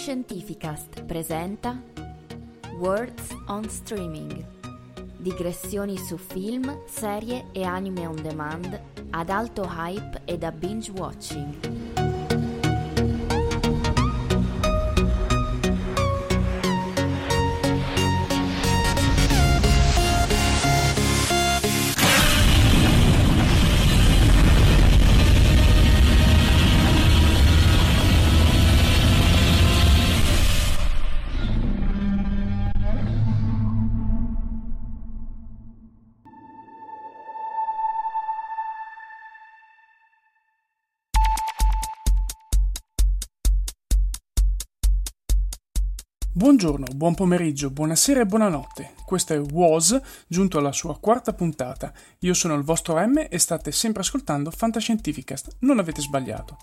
Fantascientificast presenta Words on Streaming. Digressioni su film, serie e anime on demand ad alto hype e da binge watching. Buongiorno, buon pomeriggio, buonasera e buonanotte. Questo è Was, giunto alla sua quarta puntata. Io sono il vostro M e state sempre ascoltando Fantascientificast. Non avete sbagliato.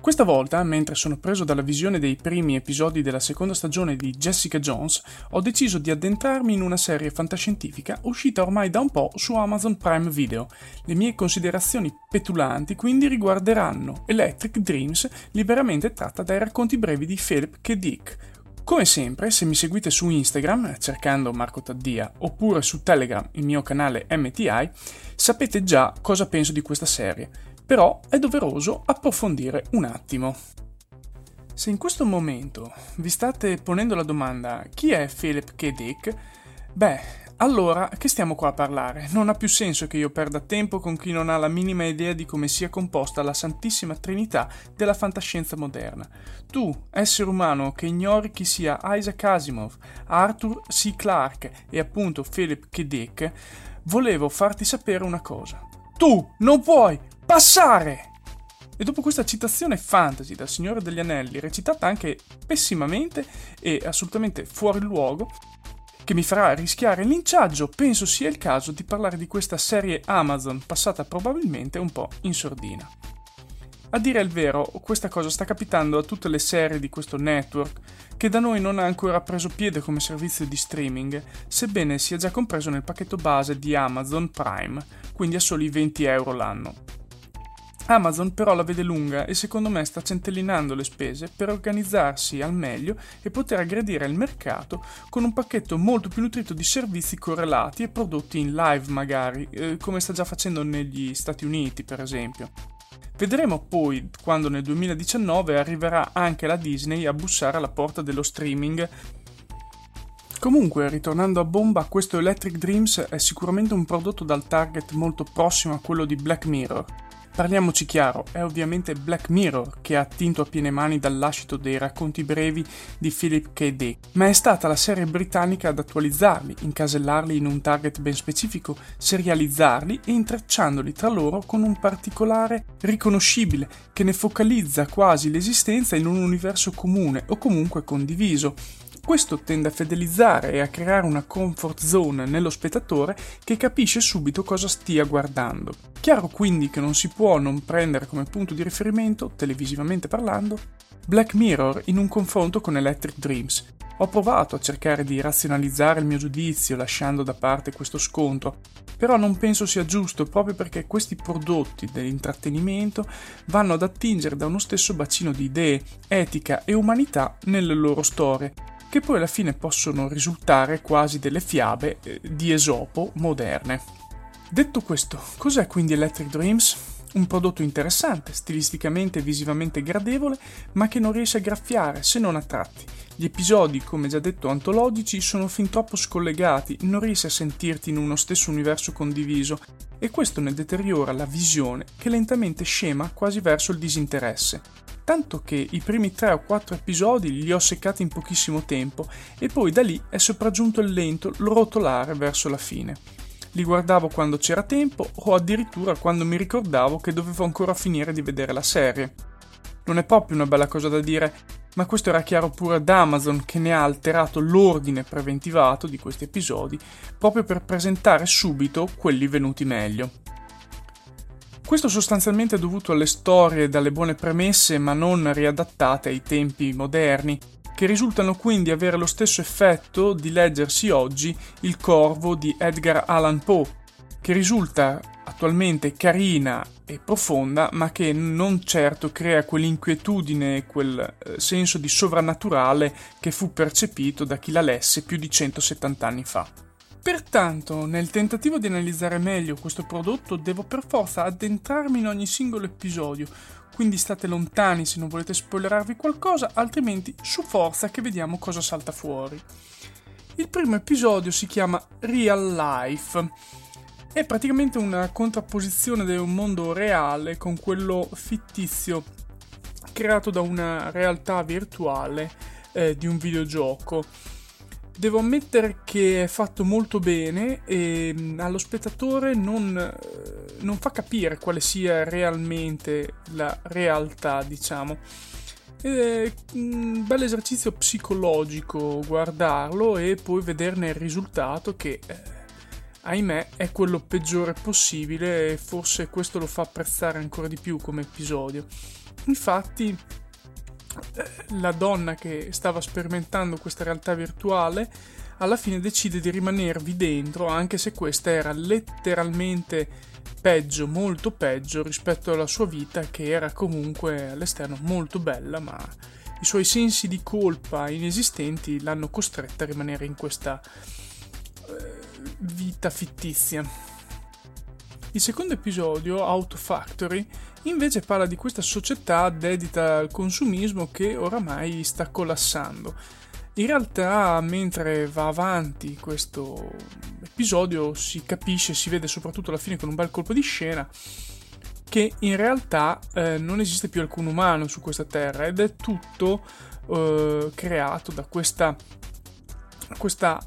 Questa volta, mentre sono preso dalla visione dei primi episodi della seconda stagione di Jessica Jones, ho deciso di addentrarmi in una serie fantascientifica uscita ormai da un po' su Amazon Prime Video. Le mie considerazioni petulanti quindi riguarderanno Electric Dreams, liberamente tratta dai racconti brevi di Philip K. Dick, come sempre, se mi seguite su Instagram cercando Marco Taddia oppure su Telegram, il mio canale MTI, sapete già cosa penso di questa serie, però è doveroso approfondire un attimo. Se in questo momento vi state ponendo la domanda chi è Philip K. Dick, beh, allora, che stiamo qua a parlare? Non ha più senso che io perda tempo con chi non ha la minima idea di come sia composta la Santissima Trinità della fantascienza moderna. Tu, essere umano che ignori chi sia Isaac Asimov, Arthur C. Clarke e appunto Philip K. Dick, volevo farti sapere una cosa. Tu non puoi passare! E dopo questa citazione fantasy dal Signore degli Anelli, recitata anche pessimamente e assolutamente fuori luogo, che mi farà rischiare il linciaggio, penso sia il caso di parlare di questa serie Amazon passata probabilmente un po' in sordina. A dire il vero, questa cosa sta capitando a tutte le serie di questo network, che da noi non ha ancora preso piede come servizio di streaming, sebbene sia già compreso nel pacchetto base di Amazon Prime, quindi a soli 20 euro l'anno. Amazon però la vede lunga e secondo me sta centellinando le spese per organizzarsi al meglio e poter aggredire il mercato con un pacchetto molto più nutrito di servizi correlati e prodotti in live magari, eh, come sta già facendo negli Stati Uniti per esempio. Vedremo poi quando nel 2019 arriverà anche la Disney a bussare alla porta dello streaming Comunque, ritornando a bomba, questo Electric Dreams è sicuramente un prodotto dal target molto prossimo a quello di Black Mirror, Parliamoci chiaro, è ovviamente Black Mirror che ha attinto a piene mani dal lascito dei racconti brevi di Philip K. Dick, ma è stata la serie britannica ad attualizzarli, incasellarli in un target ben specifico, serializzarli e intrecciandoli tra loro con un particolare riconoscibile che ne focalizza quasi l'esistenza in un universo comune o comunque condiviso, questo tende a fidelizzare e a creare una comfort zone nello spettatore che capisce subito cosa stia guardando. Chiaro quindi che non si può non prendere come punto di riferimento, televisivamente parlando, Black Mirror in un confronto con Electric Dreams. Ho provato a cercare di razionalizzare il mio giudizio lasciando da parte questo scontro, però non penso sia giusto proprio perché questi prodotti dell'intrattenimento vanno ad attingere da uno stesso bacino di idee, etica e umanità nelle loro storie che poi alla fine possono risultare quasi delle fiabe eh, di Esopo moderne. Detto questo, cos'è quindi Electric Dreams? Un prodotto interessante, stilisticamente e visivamente gradevole, ma che non riesce a graffiare se non a tratti. Gli episodi, come già detto, antologici sono fin troppo scollegati, non riesci a sentirti in uno stesso universo condiviso e questo ne deteriora la visione che lentamente scema quasi verso il disinteresse tanto che i primi 3 o 4 episodi li ho seccati in pochissimo tempo e poi da lì è sopraggiunto il lento rotolare verso la fine. Li guardavo quando c'era tempo o addirittura quando mi ricordavo che dovevo ancora finire di vedere la serie. Non è proprio una bella cosa da dire, ma questo era chiaro pure ad Amazon che ne ha alterato l'ordine preventivato di questi episodi proprio per presentare subito quelli venuti meglio. Questo sostanzialmente è dovuto alle storie dalle buone premesse ma non riadattate ai tempi moderni, che risultano quindi avere lo stesso effetto di leggersi oggi Il Corvo di Edgar Allan Poe, che risulta attualmente carina e profonda, ma che non certo crea quell'inquietudine e quel eh, senso di sovrannaturale che fu percepito da chi la lesse più di 170 anni fa. Pertanto, nel tentativo di analizzare meglio questo prodotto, devo per forza addentrarmi in ogni singolo episodio, quindi state lontani se non volete spoilerarvi qualcosa, altrimenti su forza che vediamo cosa salta fuori. Il primo episodio si chiama Real Life è praticamente una contrapposizione di un mondo reale con quello fittizio creato da una realtà virtuale eh, di un videogioco. Devo ammettere che è fatto molto bene e mm, allo spettatore non, eh, non fa capire quale sia realmente la realtà, diciamo. È un bel esercizio psicologico guardarlo e poi vederne il risultato che eh, ahimè è quello peggiore possibile e forse questo lo fa apprezzare ancora di più come episodio. Infatti la donna che stava sperimentando questa realtà virtuale alla fine decide di rimanervi dentro anche se questa era letteralmente peggio, molto peggio rispetto alla sua vita che era comunque all'esterno molto bella ma i suoi sensi di colpa inesistenti l'hanno costretta a rimanere in questa vita fittizia. Il secondo episodio, Auto Factory, invece parla di questa società dedita al consumismo che oramai sta collassando. In realtà, mentre va avanti questo episodio, si capisce, si vede soprattutto alla fine con un bel colpo di scena, che in realtà eh, non esiste più alcun umano su questa terra ed è tutto eh, creato da questa, questa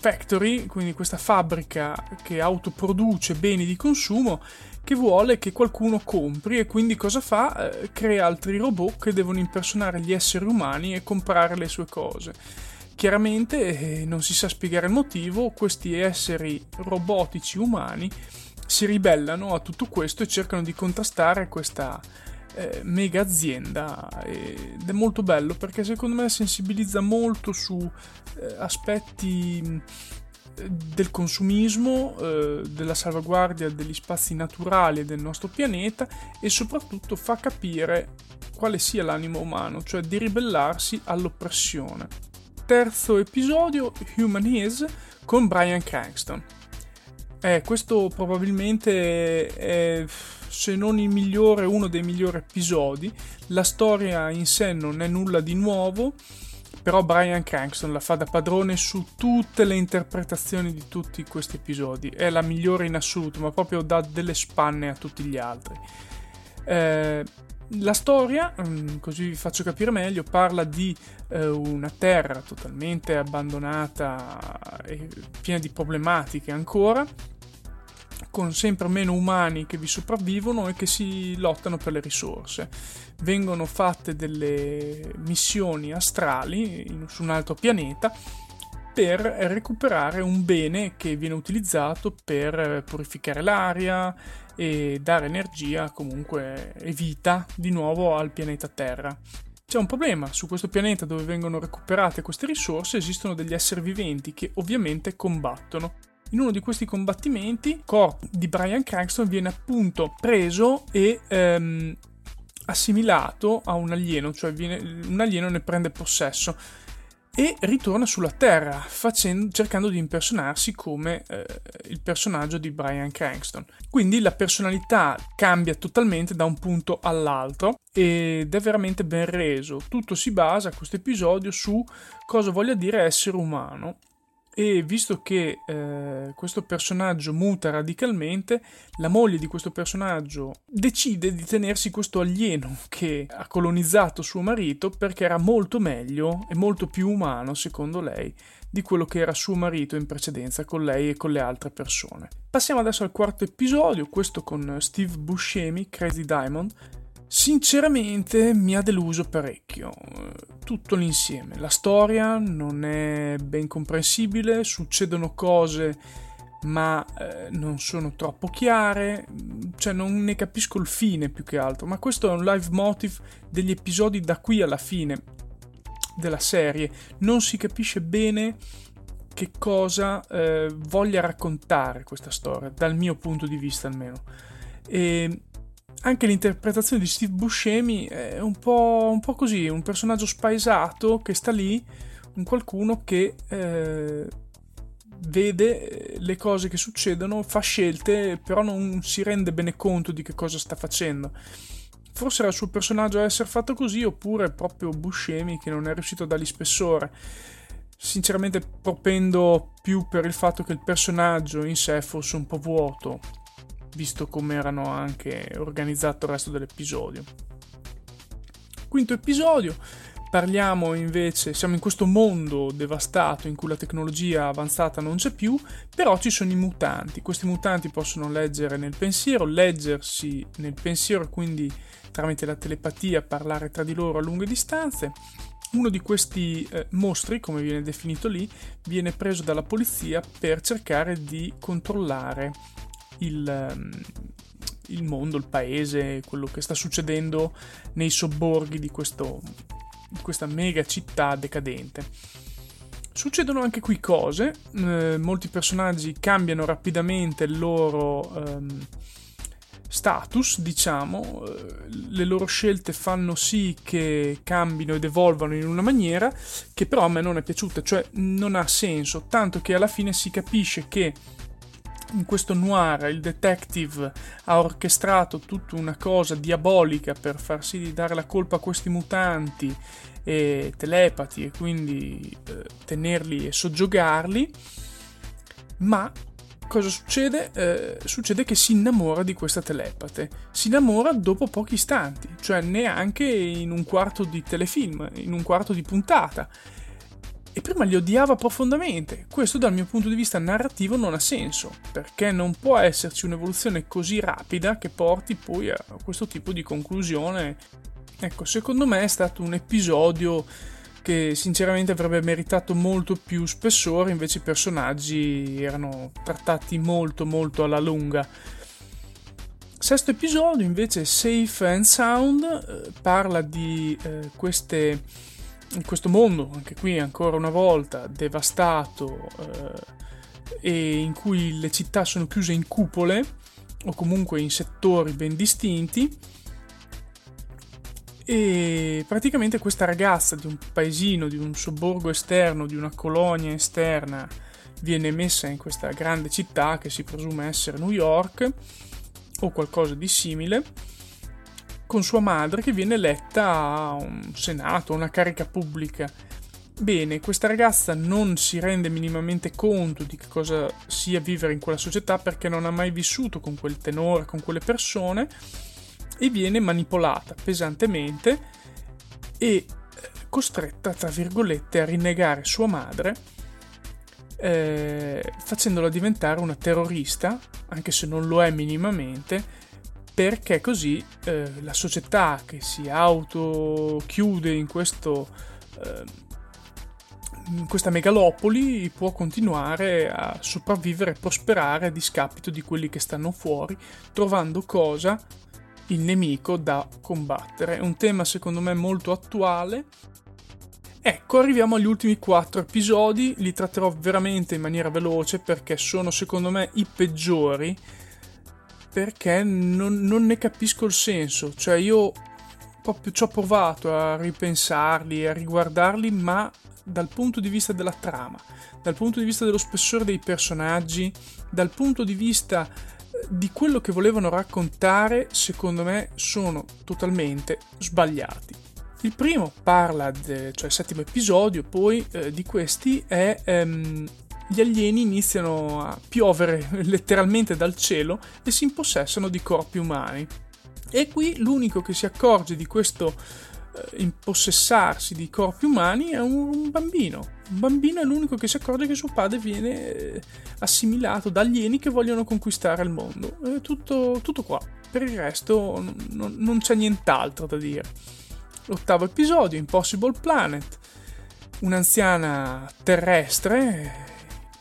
factory, quindi questa fabbrica che autoproduce beni di consumo che vuole che qualcuno compri e quindi cosa fa? Eh, crea altri robot che devono impersonare gli esseri umani e comprare le sue cose. Chiaramente eh, non si sa spiegare il motivo, questi esseri robotici umani si ribellano a tutto questo e cercano di contrastare questa eh, mega azienda ed è molto bello perché secondo me sensibilizza molto su eh, aspetti del consumismo, eh, della salvaguardia degli spazi naturali del nostro pianeta e soprattutto fa capire quale sia l'animo umano, cioè di ribellarsi all'oppressione. Terzo episodio, Human Is, con Brian Cranston. Eh, questo probabilmente è se non il migliore, uno dei migliori episodi. La storia in sé non è nulla di nuovo, però Brian Cranston la fa da padrone su tutte le interpretazioni di tutti questi episodi. È la migliore in assoluto, ma proprio dà delle spanne a tutti gli altri. Eh, la storia, mm, così vi faccio capire meglio, parla di eh, una terra totalmente abbandonata e piena di problematiche ancora con sempre meno umani che vi sopravvivono e che si lottano per le risorse. Vengono fatte delle missioni astrali in, su un altro pianeta per recuperare un bene che viene utilizzato per purificare l'aria e dare energia comunque e vita di nuovo al pianeta Terra. C'è un problema, su questo pianeta dove vengono recuperate queste risorse esistono degli esseri viventi che ovviamente combattono in uno di questi combattimenti, il corpo di Brian Cranston viene appunto preso e ehm, assimilato a un alieno, cioè viene, un alieno ne prende possesso e ritorna sulla Terra facendo, cercando di impersonarsi come eh, il personaggio di Brian Cranston. Quindi la personalità cambia totalmente da un punto all'altro ed è veramente ben reso. Tutto si basa, questo episodio, su cosa voglia dire essere umano e visto che eh, questo personaggio muta radicalmente, la moglie di questo personaggio decide di tenersi questo alieno che ha colonizzato suo marito perché era molto meglio e molto più umano, secondo lei, di quello che era suo marito in precedenza con lei e con le altre persone. Passiamo adesso al quarto episodio, questo con Steve Buscemi, Crazy Diamond, Sinceramente mi ha deluso parecchio, tutto l'insieme. La storia non è ben comprensibile, succedono cose ma eh, non sono troppo chiare, cioè non ne capisco il fine più che altro, ma questo è un live motive degli episodi da qui alla fine della serie, non si capisce bene che cosa eh, voglia raccontare questa storia, dal mio punto di vista almeno. E anche l'interpretazione di Steve Buscemi è un po', un po così, un personaggio spaesato che sta lì, un qualcuno che eh, vede le cose che succedono, fa scelte, però non si rende bene conto di che cosa sta facendo. Forse era il suo personaggio a essere fatto così, oppure proprio Buscemi che non è riuscito a dargli spessore. Sinceramente propendo più per il fatto che il personaggio in sé fosse un po' vuoto, visto come erano anche organizzato il resto dell'episodio. Quinto episodio, parliamo invece, siamo in questo mondo devastato in cui la tecnologia avanzata non c'è più, però ci sono i mutanti. Questi mutanti possono leggere nel pensiero, leggersi nel pensiero quindi tramite la telepatia parlare tra di loro a lunghe distanze. Uno di questi eh, mostri, come viene definito lì, viene preso dalla polizia per cercare di controllare il, um, il mondo, il paese, quello che sta succedendo nei sobborghi di, questo, di questa mega città decadente. Succedono anche qui cose, eh, molti personaggi cambiano rapidamente il loro ehm, status, diciamo, eh, le loro scelte fanno sì che cambino ed evolvano in una maniera che però a me non è piaciuta, cioè non ha senso, tanto che alla fine si capisce che in questo noir il detective ha orchestrato tutta una cosa diabolica per far sì di dare la colpa a questi mutanti e telepati e quindi eh, tenerli e soggiogarli. Ma cosa succede? Eh, succede che si innamora di questa telepate. Si innamora dopo pochi istanti cioè neanche in un quarto di telefilm in un quarto di puntata e prima li odiava profondamente. Questo dal mio punto di vista narrativo non ha senso, perché non può esserci un'evoluzione così rapida che porti poi a questo tipo di conclusione. Ecco, secondo me è stato un episodio che sinceramente avrebbe meritato molto più spessore, invece i personaggi erano trattati molto molto alla lunga. Sesto episodio invece Safe and Sound eh, parla di eh, queste in questo mondo, anche qui ancora una volta, devastato eh, e in cui le città sono chiuse in cupole o comunque in settori ben distinti. E praticamente questa ragazza di un paesino, di un sobborgo esterno, di una colonia esterna, viene messa in questa grande città che si presume essere New York o qualcosa di simile con sua madre che viene eletta a un senato, a una carica pubblica. Bene, questa ragazza non si rende minimamente conto di che cosa sia vivere in quella società perché non ha mai vissuto con quel tenore, con quelle persone e viene manipolata pesantemente e eh, costretta, tra virgolette, a rinnegare sua madre eh, facendola diventare una terrorista, anche se non lo è minimamente, perché così eh, la società che si autochiude in, questo, eh, in questa megalopoli può continuare a sopravvivere e prosperare a discapito di quelli che stanno fuori, trovando cosa? Il nemico da combattere. Un tema secondo me molto attuale. Ecco, arriviamo agli ultimi quattro episodi, li tratterò veramente in maniera veloce perché sono secondo me i peggiori perché non, non ne capisco il senso. Cioè, io proprio ci ho provato a ripensarli, a riguardarli, ma dal punto di vista della trama, dal punto di vista dello spessore dei personaggi, dal punto di vista eh, di quello che volevano raccontare, secondo me sono totalmente sbagliati. Il primo parla, de, cioè il settimo episodio, poi eh, di questi è ehm, gli alieni iniziano a piovere letteralmente dal cielo e si impossessano di corpi umani. E qui l'unico che si accorge di questo eh, impossessarsi di corpi umani è un, bambino. Un bambino è l'unico che si accorge che suo padre viene eh, assimilato da alieni che vogliono conquistare il mondo. È tutto, tutto qua. Per il resto non, non c'è nient'altro da dire. L'ottavo episodio, Impossible Planet. Un'anziana terrestre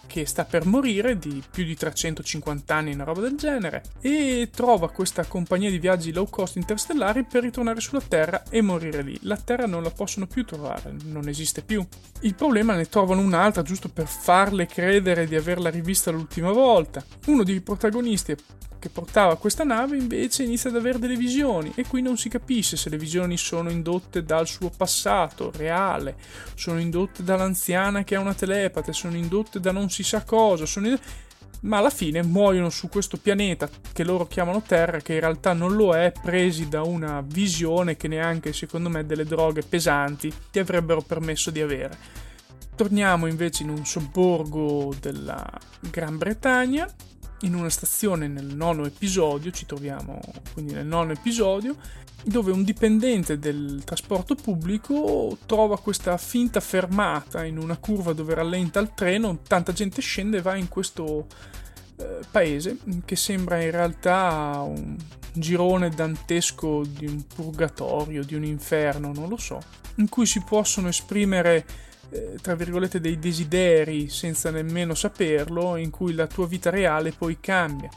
che sta per morire di più di 350 anni, una roba del genere, e trova questa compagnia di viaggi low cost interstellari per ritornare sulla Terra e morire lì. La Terra non la possono più trovare, non esiste più. Il problema ne trovano un'altra giusto per farle credere di averla rivista l'ultima volta. Uno dei protagonisti che portava questa nave invece inizia ad avere delle visioni e qui non si capisce se le visioni sono indotte dal suo passato reale, sono indotte dall'anziana che ha una telepate, sono indotte da non si sa cosa, indotte... ma alla fine muoiono su questo pianeta che loro chiamano Terra, che in realtà non lo è, presi da una visione che neanche secondo me delle droghe pesanti ti avrebbero permesso di avere. Torniamo invece in un sobborgo della Gran Bretagna in una stazione nel nono episodio, ci troviamo quindi nel nono episodio, dove un dipendente del trasporto pubblico trova questa finta fermata in una curva dove rallenta il treno, tanta gente scende e va in questo eh, paese che sembra in realtà un girone dantesco di un purgatorio, di un inferno, non lo so, in cui si possono esprimere eh, tra virgolette dei desideri senza nemmeno saperlo in cui la tua vita reale poi cambia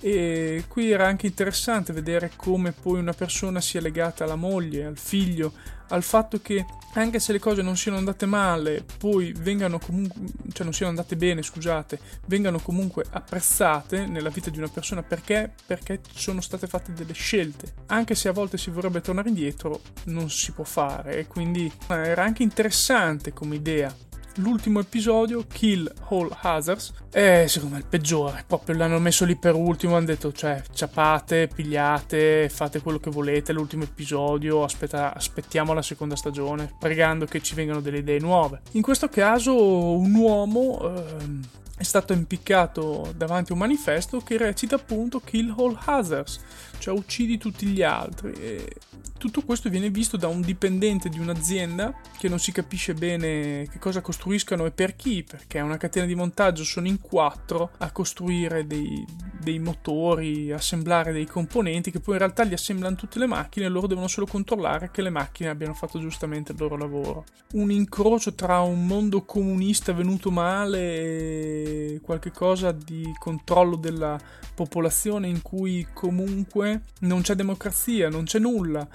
e qui era anche interessante vedere come poi una persona sia legata alla moglie, al figlio, al fatto che anche se le cose non siano andate male, poi vengano comunque, cioè non siano andate bene, scusate, vengano comunque apprezzate nella vita di una persona perché? Perché sono state fatte delle scelte. Anche se a volte si vorrebbe tornare indietro, non si può fare e quindi eh, era anche interessante come idea l'ultimo episodio, Kill All Hazards, è secondo me il peggiore. Proprio l'hanno messo lì per ultimo. Hanno detto, cioè, ciapate, pigliate, fate quello che volete. L'ultimo episodio, aspetta, aspettiamo la seconda stagione, pregando che ci vengano delle idee nuove. In questo caso, un uomo. Ehm, è stato impiccato davanti a un manifesto che recita appunto Kill All Hazards, cioè uccidi tutti gli altri. E tutto questo viene visto da un dipendente di un'azienda che non si capisce bene che cosa costruiscano e per chi, perché è una catena di montaggio, sono in quattro a costruire dei, dei motori, assemblare dei componenti che poi in realtà li assemblano tutte le macchine e loro devono solo controllare che le macchine abbiano fatto giustamente il loro lavoro. Un incrocio tra un mondo comunista venuto male e qualche cosa di controllo della popolazione in cui comunque non c'è democrazia, non c'è nulla,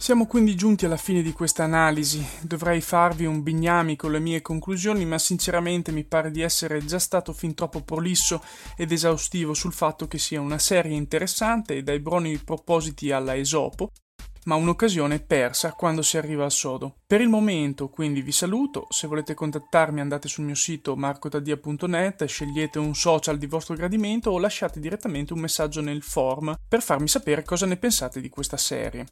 siamo quindi giunti alla fine di questa analisi. Dovrei farvi un bignami con le mie conclusioni, ma sinceramente mi pare di essere già stato fin troppo prolisso ed esaustivo sul fatto che sia una serie interessante e dai buoni propositi alla Esopo, ma un'occasione persa quando si arriva al sodo. Per il momento quindi vi saluto, se volete contattarmi andate sul mio sito marcotadia.net, scegliete un social di vostro gradimento o lasciate direttamente un messaggio nel form per farmi sapere cosa ne pensate di questa serie.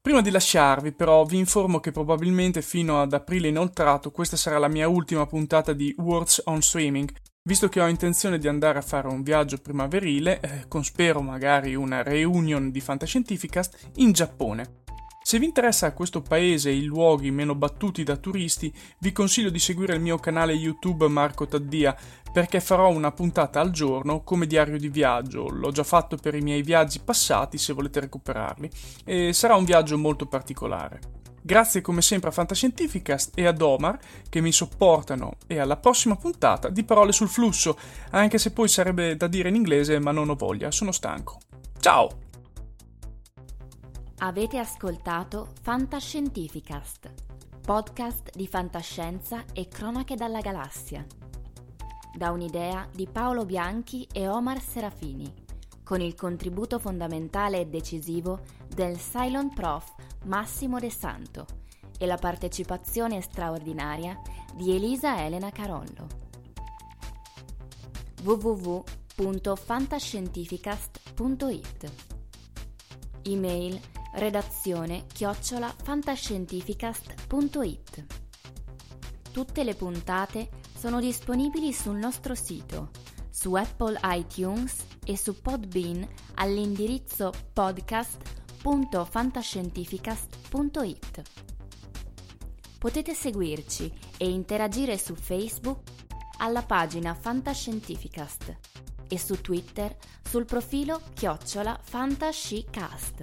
Prima di lasciarvi, però, vi informo che probabilmente fino ad aprile inoltrato questa sarà la mia ultima puntata di Words on Streaming, visto che ho intenzione di andare a fare un viaggio primaverile, eh, con spero magari una reunion di Fantascientificast, in Giappone. Se vi interessa questo paese e i luoghi meno battuti da turisti, vi consiglio di seguire il mio canale YouTube Marco Taddia, perché farò una puntata al giorno come diario di viaggio. L'ho già fatto per i miei viaggi passati, se volete recuperarli, e sarà un viaggio molto particolare. Grazie come sempre a Fantascientificast e ad Omar che mi sopportano e alla prossima puntata di Parole sul flusso, anche se poi sarebbe da dire in inglese ma non ho voglia, sono stanco. Ciao! Avete ascoltato Fantascientificast, podcast di fantascienza e cronache dalla galassia. Da un'idea di Paolo Bianchi e Omar Serafini, con il contributo fondamentale e decisivo del Cylon Prof Massimo De Santo e la partecipazione straordinaria di Elisa Elena Carollo. www.fantascientificast.it Email redazione chiocciola fantascientificast.it. Tutte le puntate sono disponibili sul nostro sito, su Apple iTunes e su Podbean all'indirizzo podcast.fantascientificast.it. Potete seguirci e interagire su Facebook alla pagina Fantascientificast e su Twitter sul profilo chiocciola fantascicast.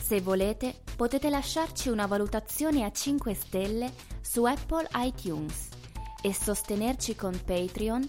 Se volete, potete lasciarci una valutazione a 5 stelle su Apple iTunes e sostenerci con Patreon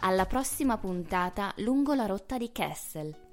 alla prossima puntata lungo la rotta di Kessel